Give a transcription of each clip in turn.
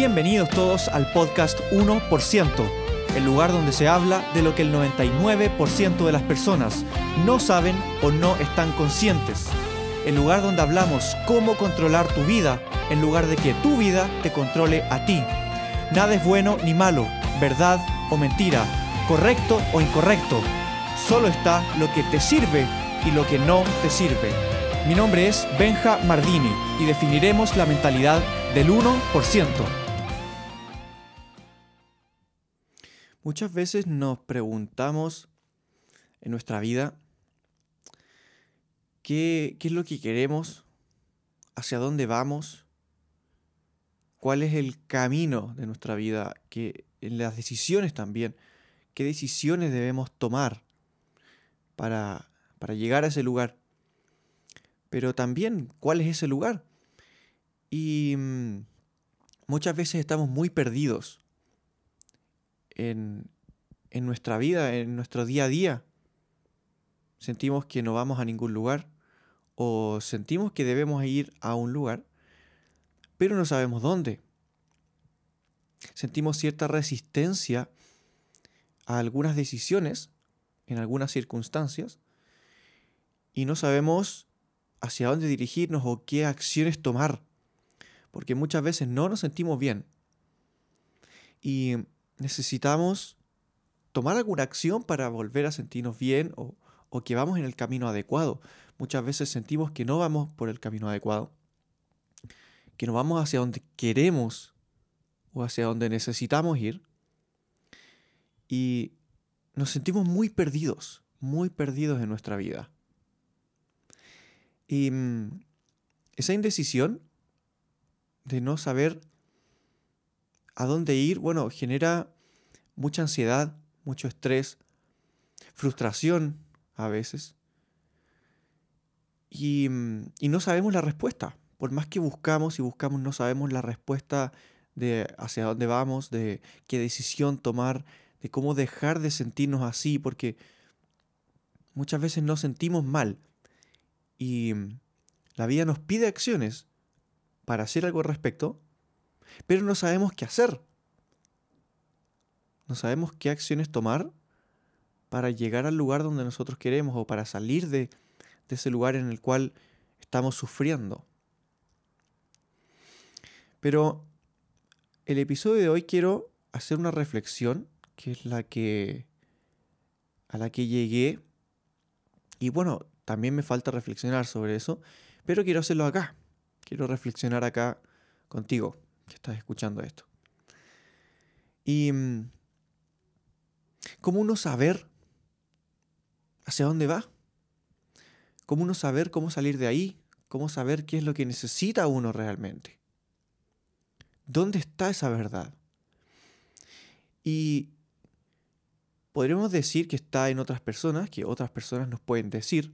Bienvenidos todos al podcast 1%, el lugar donde se habla de lo que el 99% de las personas no saben o no están conscientes. El lugar donde hablamos cómo controlar tu vida en lugar de que tu vida te controle a ti. Nada es bueno ni malo, verdad o mentira, correcto o incorrecto. Solo está lo que te sirve y lo que no te sirve. Mi nombre es Benja Mardini y definiremos la mentalidad del 1%. Muchas veces nos preguntamos en nuestra vida qué, qué es lo que queremos, hacia dónde vamos, cuál es el camino de nuestra vida, que en las decisiones también, qué decisiones debemos tomar para, para llegar a ese lugar. Pero también cuál es ese lugar. Y mm, muchas veces estamos muy perdidos en, nuestra vida, en nuestro día a día. Sentimos que no vamos a ningún lugar o sentimos que debemos ir a un lugar, pero no sabemos dónde. Sentimos cierta resistencia a algunas decisiones en algunas circunstancias y no sabemos hacia dónde dirigirnos o qué acciones tomar, porque muchas veces no nos sentimos bien y necesitamos tomar alguna acción para volver a sentirnos bien o, que vamos en el camino adecuado. Muchas veces sentimos que no vamos por el camino adecuado, que no vamos hacia donde queremos o hacia donde necesitamos ir y nos sentimos muy perdidos, muy perdidos en nuestra vida. Y mm, esa indecisión de no saber a dónde ir, bueno, genera mucha ansiedad, mucho estrés, frustración a veces. Y, mm, y, no sabemos la respuesta. Por más que buscamos y buscamos, no sabemos la respuesta de hacia dónde vamos, de qué decisión tomar, de cómo dejar de sentirnos así, porque muchas veces nos sentimos mal, y la vida nos pide acciones para hacer algo al respecto, pero no sabemos qué hacer. No sabemos qué acciones tomar para llegar al lugar donde nosotros queremos o para salir de, ese lugar en el cual estamos sufriendo. Pero el episodio de hoy quiero hacer una reflexión que es la que a la que llegué y bueno, también me falta reflexionar sobre eso, pero quiero hacerlo acá. Quiero reflexionar acá contigo, que estás escuchando esto. Y mm, cómo uno saber hacia dónde va, cómo uno saber cómo salir de ahí, cómo saber qué es lo que necesita uno realmente. ¿Dónde está esa verdad? Y podríamos decir que está en otras personas, que otras personas nos pueden decir,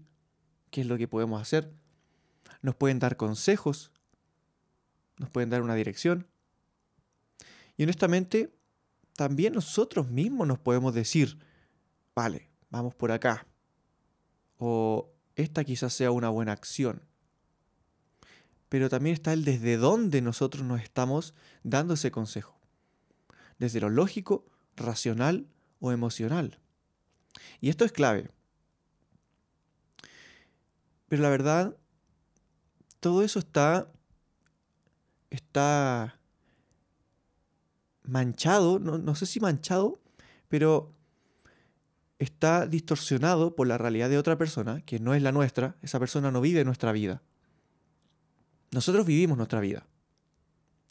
qué es lo que podemos hacer. Nos pueden dar consejos, nos pueden dar una dirección. Y honestamente, también nosotros mismos nos podemos decir, vale, vamos por acá. O esta quizás sea una buena acción. Pero también está el desde dónde nosotros nos estamos dando ese consejo. Desde lo lógico, racional o emocional. Y esto es clave, pero la verdad, todo eso está, está manchado, no, no sé si manchado, pero está distorsionado por la realidad de otra persona, que no es la nuestra, esa persona no vive nuestra vida. Nosotros vivimos nuestra vida.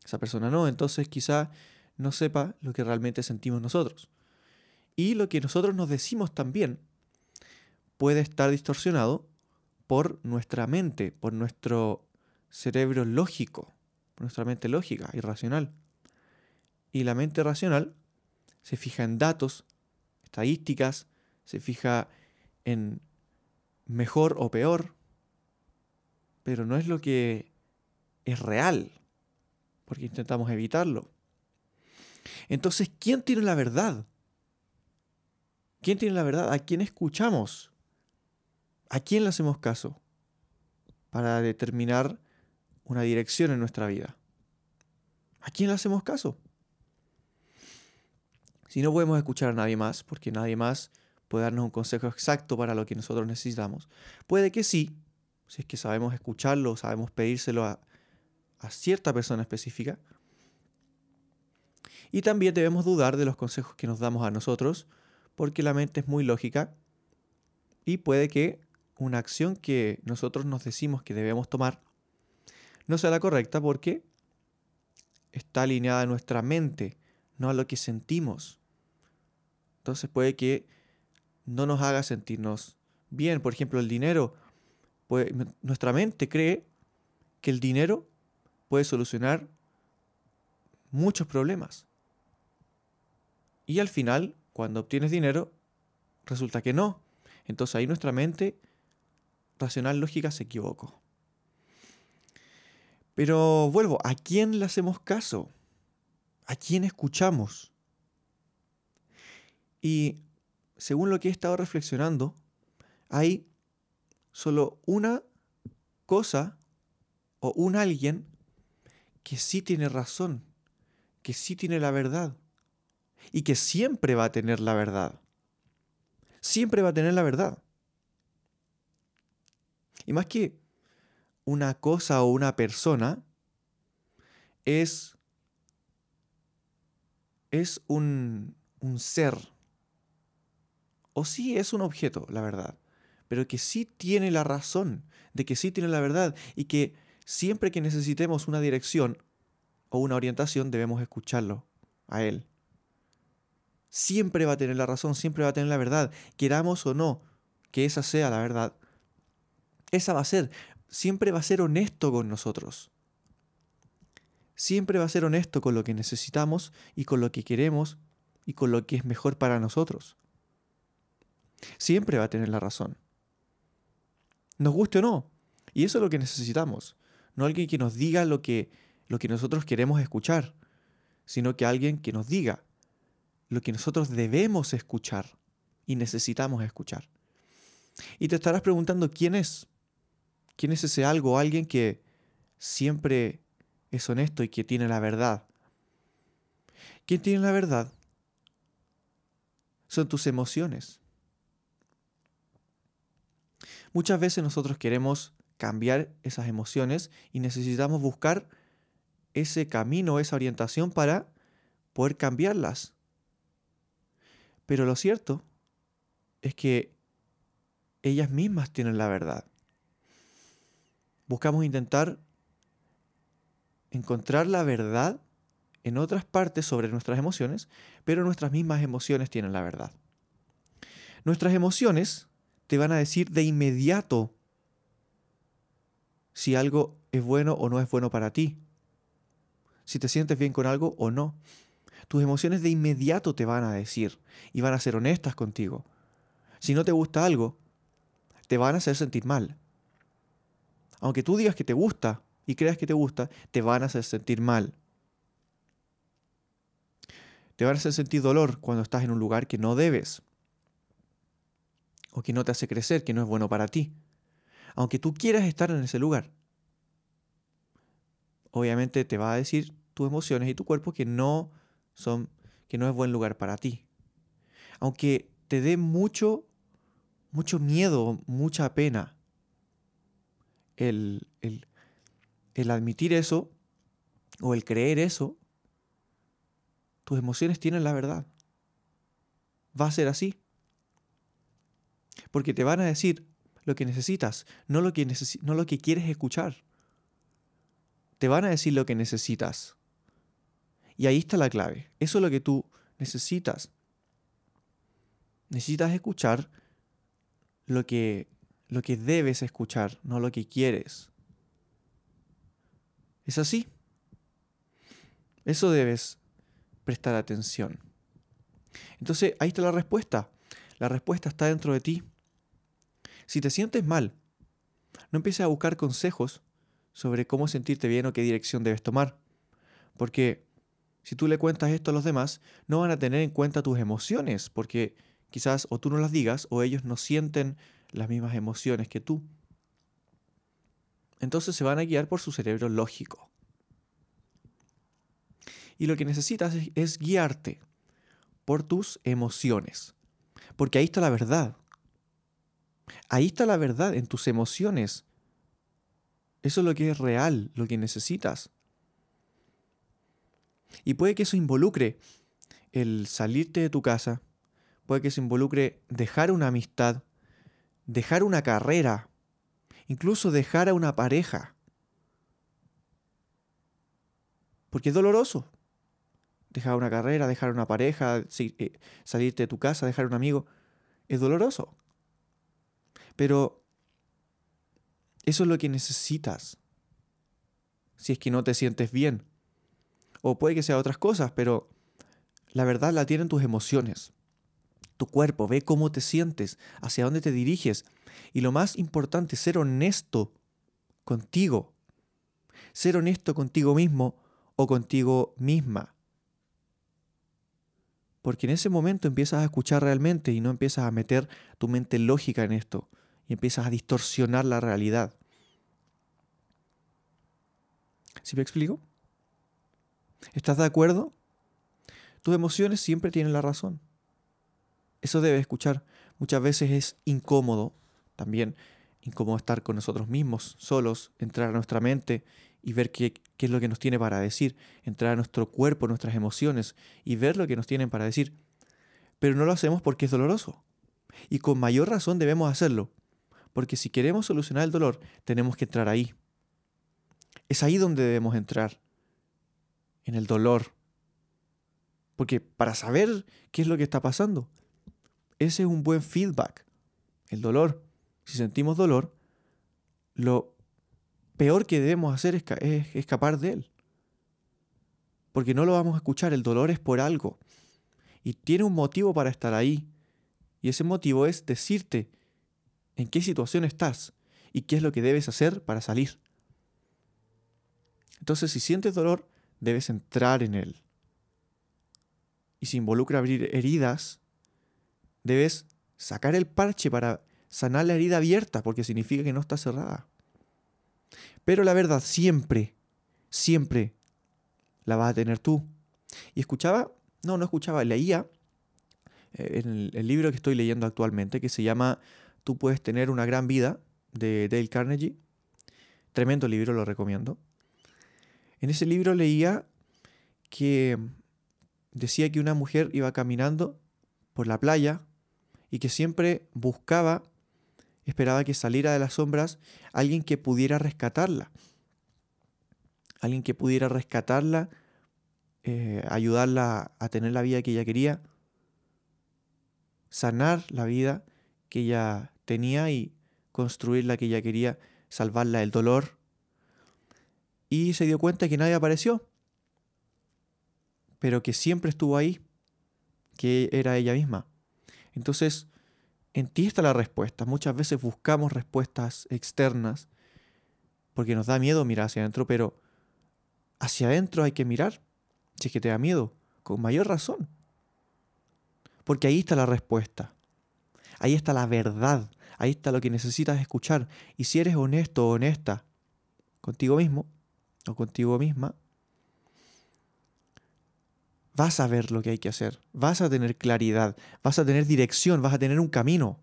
Esa persona no, entonces quizá no sepa lo que realmente sentimos nosotros. Y lo que nosotros nos decimos también puede estar distorsionado por nuestra mente, por nuestro cerebro lógico, nuestra mente lógica y racional. Y la mente racional se fija en datos, estadísticas, se fija en mejor o peor, pero no es lo que es real, porque intentamos evitarlo. Entonces, ¿quién tiene la verdad? ¿Quién tiene la verdad? ¿A quién escuchamos? ¿A quién le hacemos caso para determinar una dirección en nuestra vida? ¿A quién le hacemos caso? Si no podemos escuchar a nadie más, porque nadie más puede darnos un consejo exacto para lo que nosotros necesitamos, puede que sí, si es que sabemos escucharlo, sabemos pedírselo a, a cierta persona específica. Y también debemos dudar de los consejos que nos damos a nosotros, porque la mente es muy lógica y puede que una acción que nosotros nos decimos que debemos tomar no sea la correcta porque está alineada a nuestra mente, no a lo que sentimos. Entonces puede que no nos haga sentirnos bien. Por ejemplo, el dinero. Nuestra mente cree que el dinero puede solucionar muchos problemas. Y al final, cuando obtienes dinero, resulta que no. Entonces ahí nuestra mente racional lógica se equivocó. Pero vuelvo, ¿a quién le hacemos caso? ¿A quién escuchamos? Y según lo que he estado reflexionando, hay solo una cosa o un alguien que sí tiene razón, que sí tiene la verdad y que siempre va a tener la verdad. Siempre va a tener la verdad. Y más que una cosa o una persona, es, es un, un ser. O sí es un objeto, la verdad. Pero que sí tiene la razón, de que sí tiene la verdad y que siempre que necesitemos una dirección o una orientación debemos escucharlo a él. Siempre va a tener la razón, siempre va a tener la verdad, queramos o no que esa sea la verdad. Esa va a ser, siempre va a ser honesto con nosotros. Siempre va a ser honesto con lo que necesitamos y con lo que queremos y con lo que es mejor para nosotros. Siempre va a tener la razón. Nos guste o no. Y eso es lo que necesitamos. No alguien que nos diga lo que, lo que nosotros queremos escuchar, sino que alguien que nos diga lo que nosotros debemos escuchar y necesitamos escuchar. Y te estarás preguntando quién es. ¿Quién es ese algo? Alguien que siempre es honesto y que tiene la verdad. ¿Quién tiene la verdad? Son tus emociones. Muchas veces nosotros queremos cambiar esas emociones y necesitamos buscar ese camino, esa orientación para poder cambiarlas. Pero lo cierto es que ellas mismas tienen la verdad. Buscamos intentar encontrar la verdad en otras partes sobre nuestras emociones, pero nuestras mismas emociones tienen la verdad. Nuestras emociones te van a decir de inmediato si algo es bueno o no es bueno para ti, si te sientes bien con algo o no. Tus emociones de inmediato te van a decir y van a ser honestas contigo. Si no te gusta algo, te van a hacer sentir mal. Aunque tú digas que te gusta y creas que te gusta, te van a hacer sentir mal. Te van a hacer sentir dolor cuando estás en un lugar que no debes o que no te hace crecer, que no es bueno para ti. Aunque tú quieras estar en ese lugar. Obviamente te va a decir tus emociones y tu cuerpo que no son que no es buen lugar para ti. Aunque te dé mucho mucho miedo, mucha pena el, el, el admitir eso o el creer eso, tus emociones tienen la verdad. Va a ser así. Porque te van a decir lo que necesitas, no lo que, no lo que quieres escuchar. Te van a decir lo que necesitas. Y ahí está la clave. Eso es lo que tú necesitas. Necesitas escuchar lo que, lo que debes escuchar, no lo que quieres. ¿Es así? Eso debes prestar atención. Entonces, ahí está la respuesta. La respuesta está dentro de ti. Si te sientes mal, no empieces a buscar consejos sobre cómo sentirte bien o qué dirección debes tomar. Porque si tú le cuentas esto a los demás, no van a tener en cuenta tus emociones, porque quizás o tú no las digas o ellos no sienten las mismas emociones que tú. Entonces se van a guiar por su cerebro lógico. Y lo que necesitas es, guiarte por tus emociones. Porque ahí está la verdad. Ahí está la verdad, en tus emociones. Eso es lo que es real, lo que necesitas. Y puede que eso involucre el salirte de tu casa, puede que eso involucre dejar una amistad, dejar una carrera, incluso dejar a una pareja. Porque es doloroso. Dejar una carrera, dejar una pareja, eh, salirte de tu casa, dejar un amigo, es doloroso. Pero eso es lo que necesitas. Si es que no te sientes bien. O puede que sea otras cosas, pero la verdad la tienen tus emociones. Tu cuerpo, ve cómo te sientes, hacia dónde te diriges. Y lo más importante, ser honesto contigo. Ser honesto contigo mismo o contigo misma. Porque en ese momento empiezas a escuchar realmente y no empiezas a meter tu mente lógica en esto y empiezas a distorsionar la realidad. ¿Sí me explico? ¿Estás de acuerdo? Tus emociones siempre tienen la razón. Eso debe escuchar. Muchas veces es incómodo, también incómodo estar con nosotros mismos, solos, entrar a nuestra mente y ver qué, qué es lo que nos tiene para decir, entrar a nuestro cuerpo, nuestras emociones y ver lo que nos tienen para decir. Pero no lo hacemos porque es doloroso. Y con mayor razón debemos hacerlo, porque si queremos solucionar el dolor, tenemos que entrar ahí. Es ahí donde debemos entrar, en el dolor. Porque para saber qué es lo que está pasando, ese es un buen feedback. El dolor. Si sentimos dolor, lo peor que debemos hacer es, escapar de él. Porque no lo vamos a escuchar, el dolor es por algo. Y tiene un motivo para estar ahí. Y ese motivo es decirte en qué situación estás y qué es lo que debes hacer para salir. Entonces, si sientes dolor, debes entrar en él. Y si involucra abrir heridas, debes sacar el parche para sanar la herida abierta, porque significa que no está cerrada. Pero la verdad siempre, siempre la vas a tener tú. Y escuchaba, no, no escuchaba, leía eh, en el, libro que estoy leyendo actualmente, que se llama Tú puedes tener una gran vida, de Dale Carnegie. Tremendo libro, lo recomiendo. En ese libro leía que decía que una mujer iba caminando por la playa y que siempre buscaba, esperaba que saliera de las sombras alguien que pudiera rescatarla. Alguien que pudiera rescatarla, eh, ayudarla a tener la vida que ella quería, sanar la vida que ella tenía y construir la que ella quería, salvarla del dolor. Y se dio cuenta que nadie apareció, pero que siempre estuvo ahí, que era ella misma. Entonces, en ti está la respuesta. Muchas veces buscamos respuestas externas porque nos da miedo mirar hacia adentro, pero hacia adentro hay que mirar. Si es que te da miedo, con mayor razón. Porque ahí está la respuesta. Ahí está la verdad. Ahí está lo que necesitas escuchar. Y si eres honesto o honesta contigo mismo o contigo misma, vas a ver lo que hay que hacer, vas a tener claridad, vas a tener dirección, vas a tener un camino.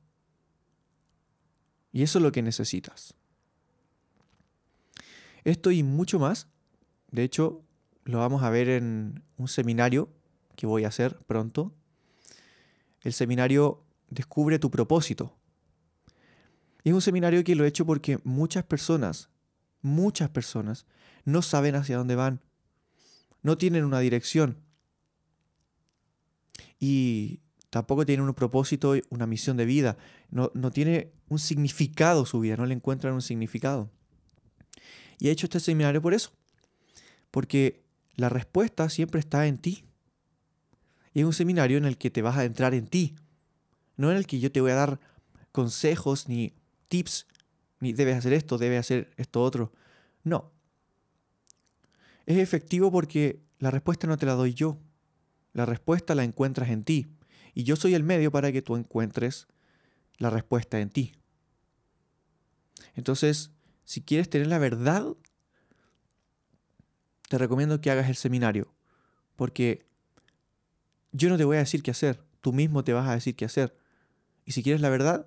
Y eso es lo que necesitas. Esto y mucho más, de hecho, lo vamos a ver en un seminario que voy a hacer pronto. El seminario Descubre tu propósito. Y es un seminario que lo he hecho porque muchas personas, muchas personas, no saben hacia dónde van. No tienen una dirección y tampoco tiene un propósito, una misión de vida, no, tiene un significado su vida, no le encuentran un significado. Y he hecho este seminario por eso, porque la respuesta siempre está en ti. Y es un seminario en el que te vas a entrar en ti, no en el que yo te voy a dar consejos ni tips, ni debes hacer esto, debes hacer esto otro. No. Es efectivo porque la respuesta no te la doy yo, la respuesta la encuentras en ti. Y yo soy el medio para que tú encuentres la respuesta en ti. Entonces, si quieres tener la verdad, te recomiendo que hagas el seminario. Porque yo no te voy a decir qué hacer, tú mismo te vas a decir qué hacer. Y si quieres la verdad,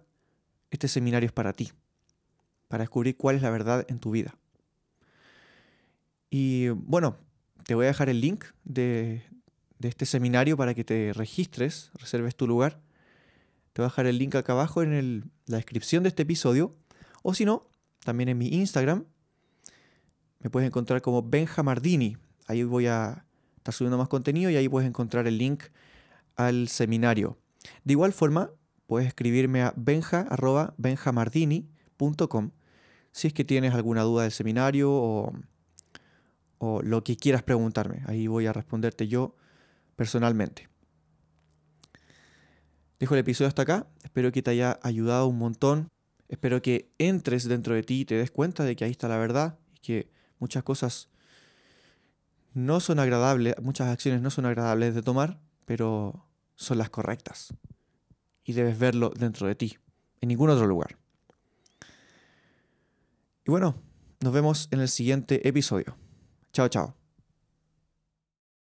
este seminario es para ti, para descubrir cuál es la verdad en tu vida. Y bueno, te voy a dejar el link de, este seminario para que te registres, reserves tu lugar. Te voy a dejar el link acá abajo en la descripción de este episodio. O si no, también en mi Instagram. Me puedes encontrar como Benjamardini. Ahí voy a estar subiendo más contenido y ahí puedes encontrar el link al seminario. De igual forma, puedes escribirme a benja.benjamardini.com si es que tienes alguna duda del seminario o, o lo que quieras preguntarme. Ahí voy a responderte yo personalmente. Dejo el episodio hasta acá. Espero que te haya ayudado un montón. Espero que entres dentro de ti y te des cuenta de que ahí está la verdad y que muchas cosas no son agradables, muchas acciones no son agradables de tomar, pero son las correctas. Y debes verlo dentro de ti, en ningún otro lugar. Y bueno, nos vemos en el siguiente episodio. Chao, chao.